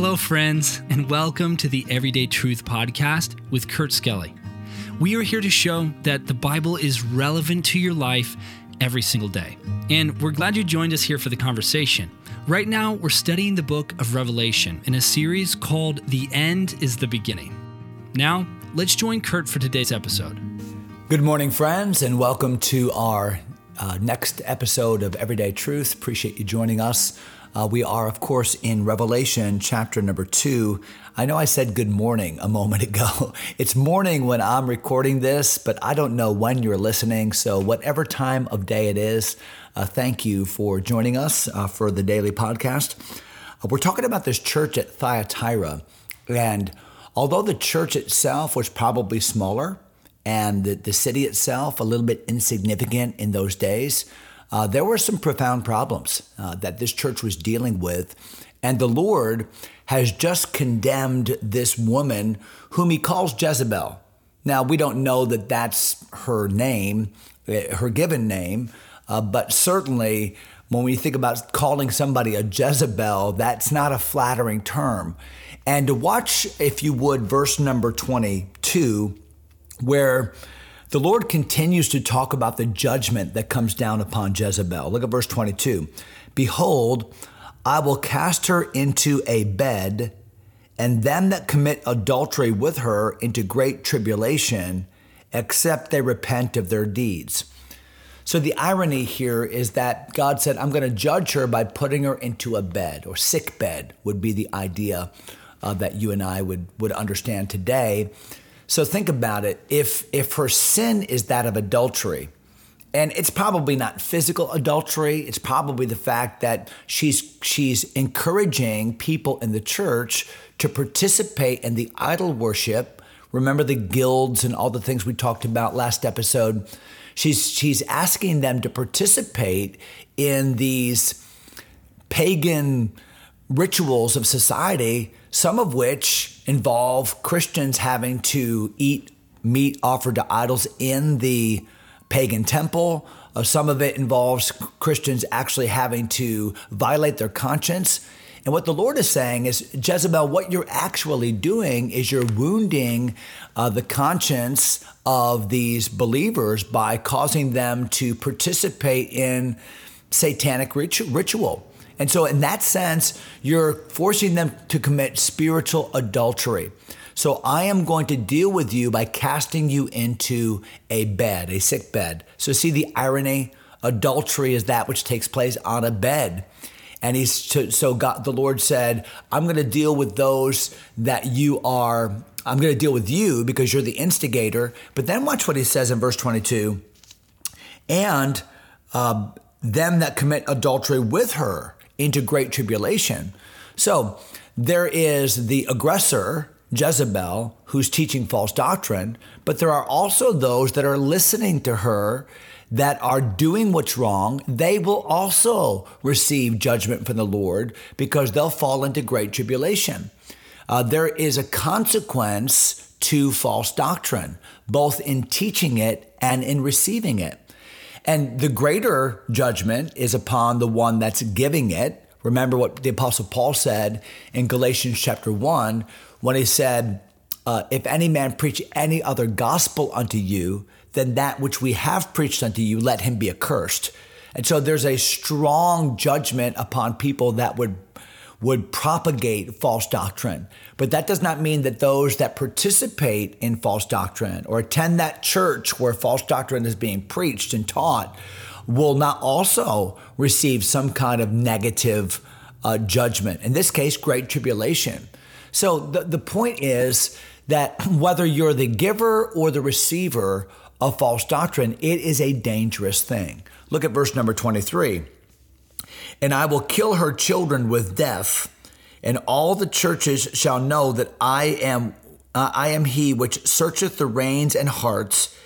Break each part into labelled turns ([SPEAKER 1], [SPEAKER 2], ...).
[SPEAKER 1] Hello, friends, and welcome to the Everyday Truth Podcast with Kurt Skelly. We are here to show that the Bible is relevant to your life every single day. And we're glad you joined us here for the conversation. Right now, we're studying the book of Revelation in a series called The End is the Beginning. Now, let's join Kurt for today's episode.
[SPEAKER 2] Good morning, friends, and welcome to our uh, next episode of Everyday Truth. Appreciate you joining us. Uh, we are, of course, in Revelation chapter number two. I know I said good morning a moment ago. It's morning when I'm recording this, but I don't know when you're listening. So, whatever time of day it is, uh, thank you for joining us uh, for the daily podcast. Uh, we're talking about this church at Thyatira. And although the church itself was probably smaller and the, the city itself a little bit insignificant in those days, uh, there were some profound problems uh, that this church was dealing with. And the Lord has just condemned this woman whom he calls Jezebel. Now, we don't know that that's her name, eh, her given name, uh, but certainly when we think about calling somebody a Jezebel, that's not a flattering term. And to watch, if you would, verse number 22, where the Lord continues to talk about the judgment that comes down upon Jezebel. Look at verse 22. Behold, I will cast her into a bed, and them that commit adultery with her into great tribulation, except they repent of their deeds. So the irony here is that God said, I'm going to judge her by putting her into a bed, or sick bed would be the idea uh, that you and I would, would understand today. So think about it. If if her sin is that of adultery, and it's probably not physical adultery, it's probably the fact that she's she's encouraging people in the church to participate in the idol worship. Remember the guilds and all the things we talked about last episode. She's she's asking them to participate in these pagan rituals of society, some of which involve Christians having to eat meat offered to idols in the pagan temple. Uh, some of it involves Christians actually having to violate their conscience. And what the Lord is saying is, Jezebel, what you're actually doing is you're wounding uh, the conscience of these believers by causing them to participate in satanic ritual. And so, in that sense, you're forcing them to commit spiritual adultery. So, I am going to deal with you by casting you into a bed, a sick bed. So, see the irony? Adultery is that which takes place on a bed. And he's so God, the Lord said, I'm going to deal with those that you are, I'm going to deal with you because you're the instigator. But then watch what he says in verse 22 and uh, them that commit adultery with her into great tribulation. So there is the aggressor, Jezebel, who's teaching false doctrine, but there are also those that are listening to her that are doing what's wrong, they will also receive judgment from the Lord because they'll fall into great tribulation. Uh, there is a consequence to false doctrine, both in teaching it and in receiving it. And the greater judgment is upon the one that's giving it. Remember what the Apostle Paul said in Galatians chapter 1 when he said, uh, If any man preach any other gospel unto you than that which we have preached unto you, let him be accursed. And so there's a strong judgment upon people that would would propagate false doctrine. But that does not mean that those that participate in false doctrine or attend that church where false doctrine is being preached and taught will not also receive some kind of negative uh, judgment. In this case, great tribulation. So the, the point is that whether you're the giver or the receiver of false doctrine, it is a dangerous thing. Look at verse number 23 and I will kill her children with death, and all the churches shall know that I am uh, I am he which searcheth the reins and hearts,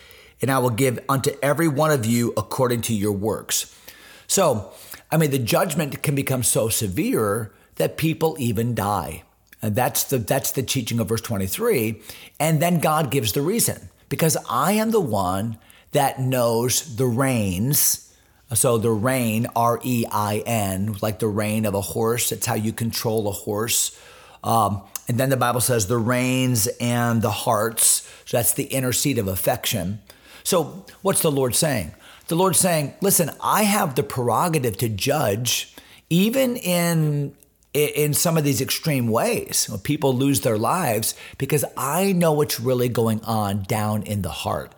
[SPEAKER 2] and I will give unto every one of you according to your works. So, I mean, the judgment can become so severe that people even die. And that's the that's the teaching of verse 23. And then God gives the reason. Because I am the one that knows the reins so the rein, R E I N, like the rein of a horse, that's how you control a horse. Um, and then the Bible says the reins and the hearts. So that's the inner seat of affection. So what's the Lord saying? The Lord's saying, listen, I have the prerogative to judge even in in some of these extreme ways people lose their lives because I know what's really going on down in the heart.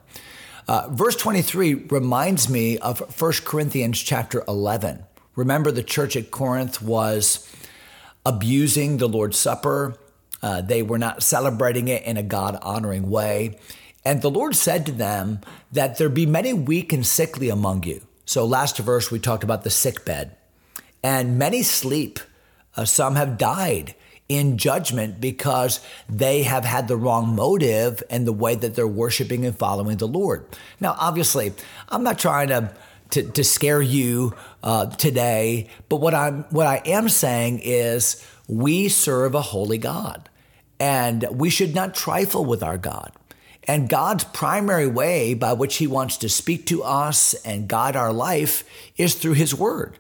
[SPEAKER 2] Uh, verse 23 reminds me of 1 Corinthians chapter 11. Remember, the church at Corinth was abusing the Lord's Supper. Uh, they were not celebrating it in a God honoring way. And the Lord said to them that there be many weak and sickly among you. So, last verse, we talked about the sick bed. And many sleep. Uh, some have died in judgment because they have had the wrong motive and the way that they're worshiping and following the Lord. Now, obviously, I'm not trying to to, to scare you uh, today, but what I'm what I am saying is we serve a holy God, and we should not trifle with our God. And God's primary way by which He wants to speak to us and guide our life is through His Word.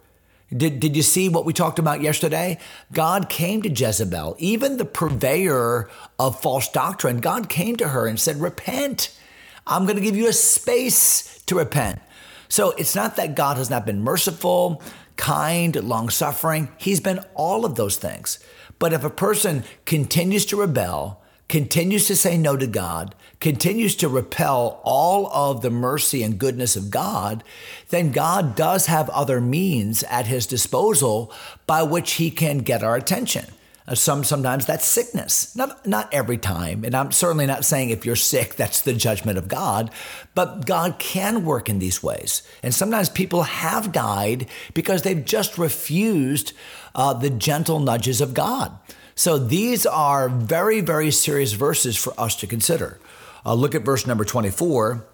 [SPEAKER 2] Did, did you see what we talked about yesterday? God came to Jezebel, even the purveyor of false doctrine. God came to her and said, Repent. I'm going to give you a space to repent. So it's not that God has not been merciful, kind, long suffering. He's been all of those things. But if a person continues to rebel, continues to say no to God, continues to repel all of the mercy and goodness of God, then God does have other means at his disposal by which he can get our attention. Uh, some sometimes that's sickness. Not not every time, and I'm certainly not saying if you're sick that's the judgment of God, but God can work in these ways. And sometimes people have died because they've just refused uh, the gentle nudges of God. So these are very, very serious verses for us to consider. Uh, look at verse number 24.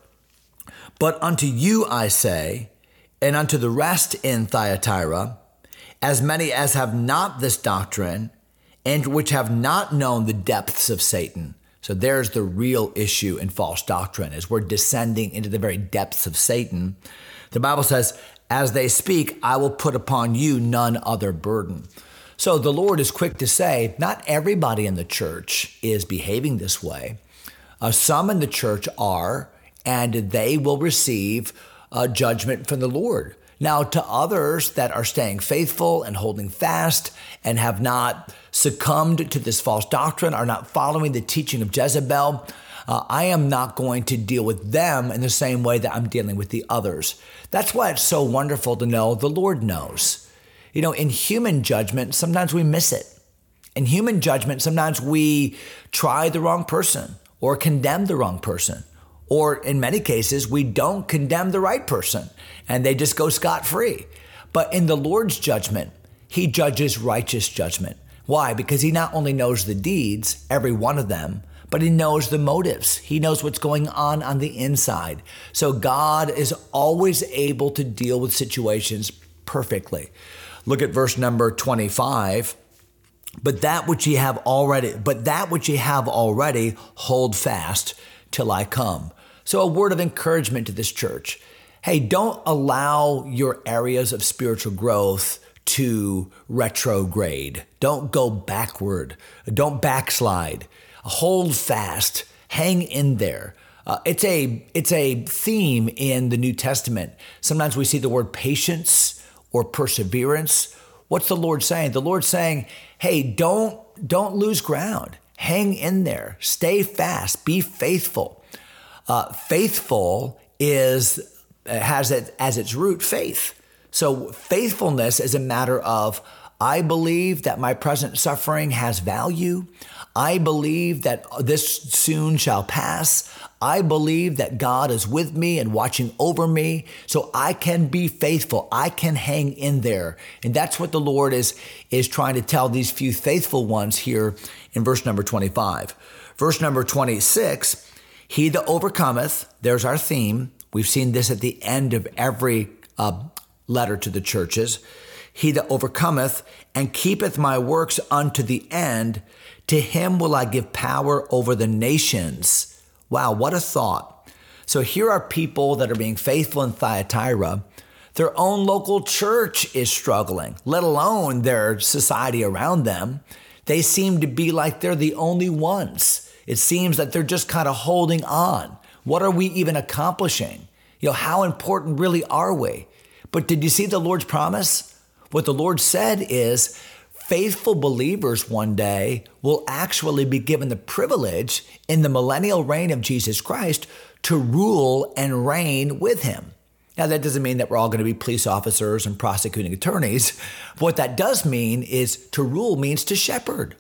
[SPEAKER 2] But unto you I say, and unto the rest in Thyatira, as many as have not this doctrine, and which have not known the depths of Satan. So there's the real issue in false doctrine, is we're descending into the very depths of Satan. The Bible says, as they speak, I will put upon you none other burden. So the Lord is quick to say, not everybody in the church is behaving this way. Uh, some in the church are, and they will receive uh, judgment from the Lord. Now, to others that are staying faithful and holding fast and have not succumbed to this false doctrine, are not following the teaching of Jezebel, uh, I am not going to deal with them in the same way that I'm dealing with the others. That's why it's so wonderful to know the Lord knows. You know, in human judgment, sometimes we miss it. In human judgment, sometimes we try the wrong person or condemn the wrong person. Or in many cases, we don't condemn the right person and they just go scot free. But in the Lord's judgment, he judges righteous judgment. Why? Because he not only knows the deeds, every one of them, but he knows the motives. He knows what's going on on the inside. So God is always able to deal with situations perfectly. Look at verse number 25. But that which ye have already, but that which ye have already, hold fast till I come. So a word of encouragement to this church. Hey, don't allow your areas of spiritual growth to retrograde. Don't go backward. Don't backslide. Hold fast. Hang in there. Uh, it's a it's a theme in the New Testament. Sometimes we see the word patience or perseverance. What's the Lord saying? The Lord's saying, "Hey, don't don't lose ground. Hang in there. Stay fast. Be faithful. Uh, faithful is has it as its root faith. So faithfulness is a matter of I believe that my present suffering has value. I believe that this soon shall pass. I believe that God is with me and watching over me so I can be faithful. I can hang in there. And that's what the Lord is, is trying to tell these few faithful ones here in verse number 25. Verse number 26 He that overcometh, there's our theme. We've seen this at the end of every uh, letter to the churches. He that overcometh and keepeth my works unto the end, to him will I give power over the nations Wow, what a thought. So here are people that are being faithful in Thyatira. Their own local church is struggling, let alone their society around them. they seem to be like they're the only ones. It seems that they're just kind of holding on. What are we even accomplishing? You know, how important really are we? But did you see the Lord's promise? What the Lord said is faithful believers one day will actually be given the privilege in the millennial reign of Jesus Christ to rule and reign with him. Now, that doesn't mean that we're all going to be police officers and prosecuting attorneys. What that does mean is to rule means to shepherd,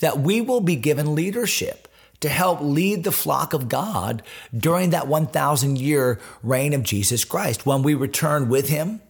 [SPEAKER 2] that we will be given leadership to help lead the flock of God during that 1,000 year reign of Jesus Christ. When we return with him,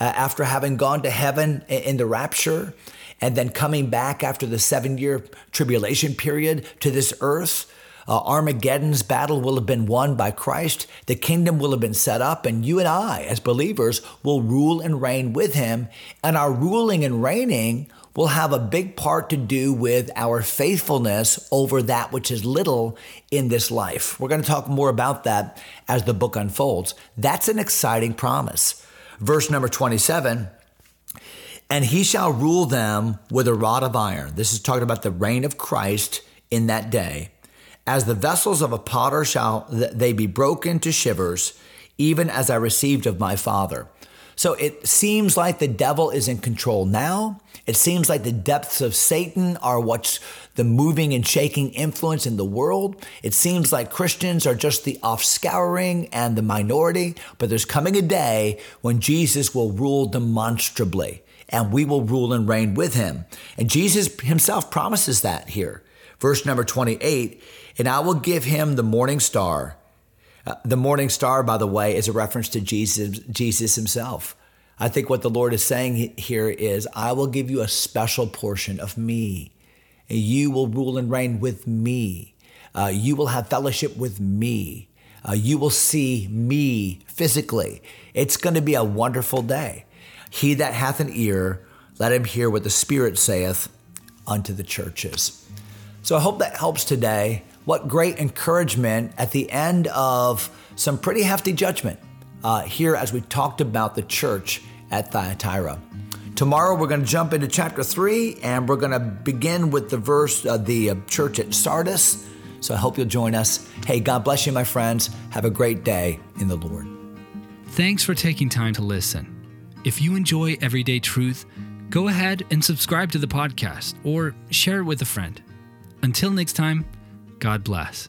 [SPEAKER 2] uh, after having gone to heaven in the rapture, and then coming back after the seven year tribulation period to this earth. Uh, Armageddon's battle will have been won by Christ. The kingdom will have been set up, and you and I, as believers, will rule and reign with him. And our ruling and reigning will have a big part to do with our faithfulness over that which is little in this life. We're going to talk more about that as the book unfolds. That's an exciting promise. Verse number 27 and he shall rule them with a rod of iron. This is talking about the reign of Christ in that day. As the vessels of a potter shall they be broken to shivers, even as I received of my Father. So it seems like the devil is in control now. It seems like the depths of Satan are what's the moving and shaking influence in the world. It seems like Christians are just the offscouring and the minority, but there's coming a day when Jesus will rule demonstrably and we will rule and reign with him. And Jesus himself promises that here. Verse number 28 And I will give him the morning star. Uh, the morning star, by the way, is a reference to Jesus, Jesus himself. I think what the Lord is saying here is, I will give you a special portion of me. And you will rule and reign with me. Uh, you will have fellowship with me. Uh, you will see me physically. It's going to be a wonderful day. He that hath an ear, let him hear what the Spirit saith unto the churches. So I hope that helps today. What great encouragement at the end of some pretty hefty judgment uh, here as we talked about the church at Thyatira. Tomorrow we're going to jump into chapter three and we're going to begin with the verse, uh, the uh, church at Sardis. So I hope you'll join us. Hey, God bless you, my friends. Have a great day in the Lord.
[SPEAKER 1] Thanks for taking time to listen. If you enjoy Everyday Truth, go ahead and subscribe to the podcast or share it with a friend. Until next time, God bless.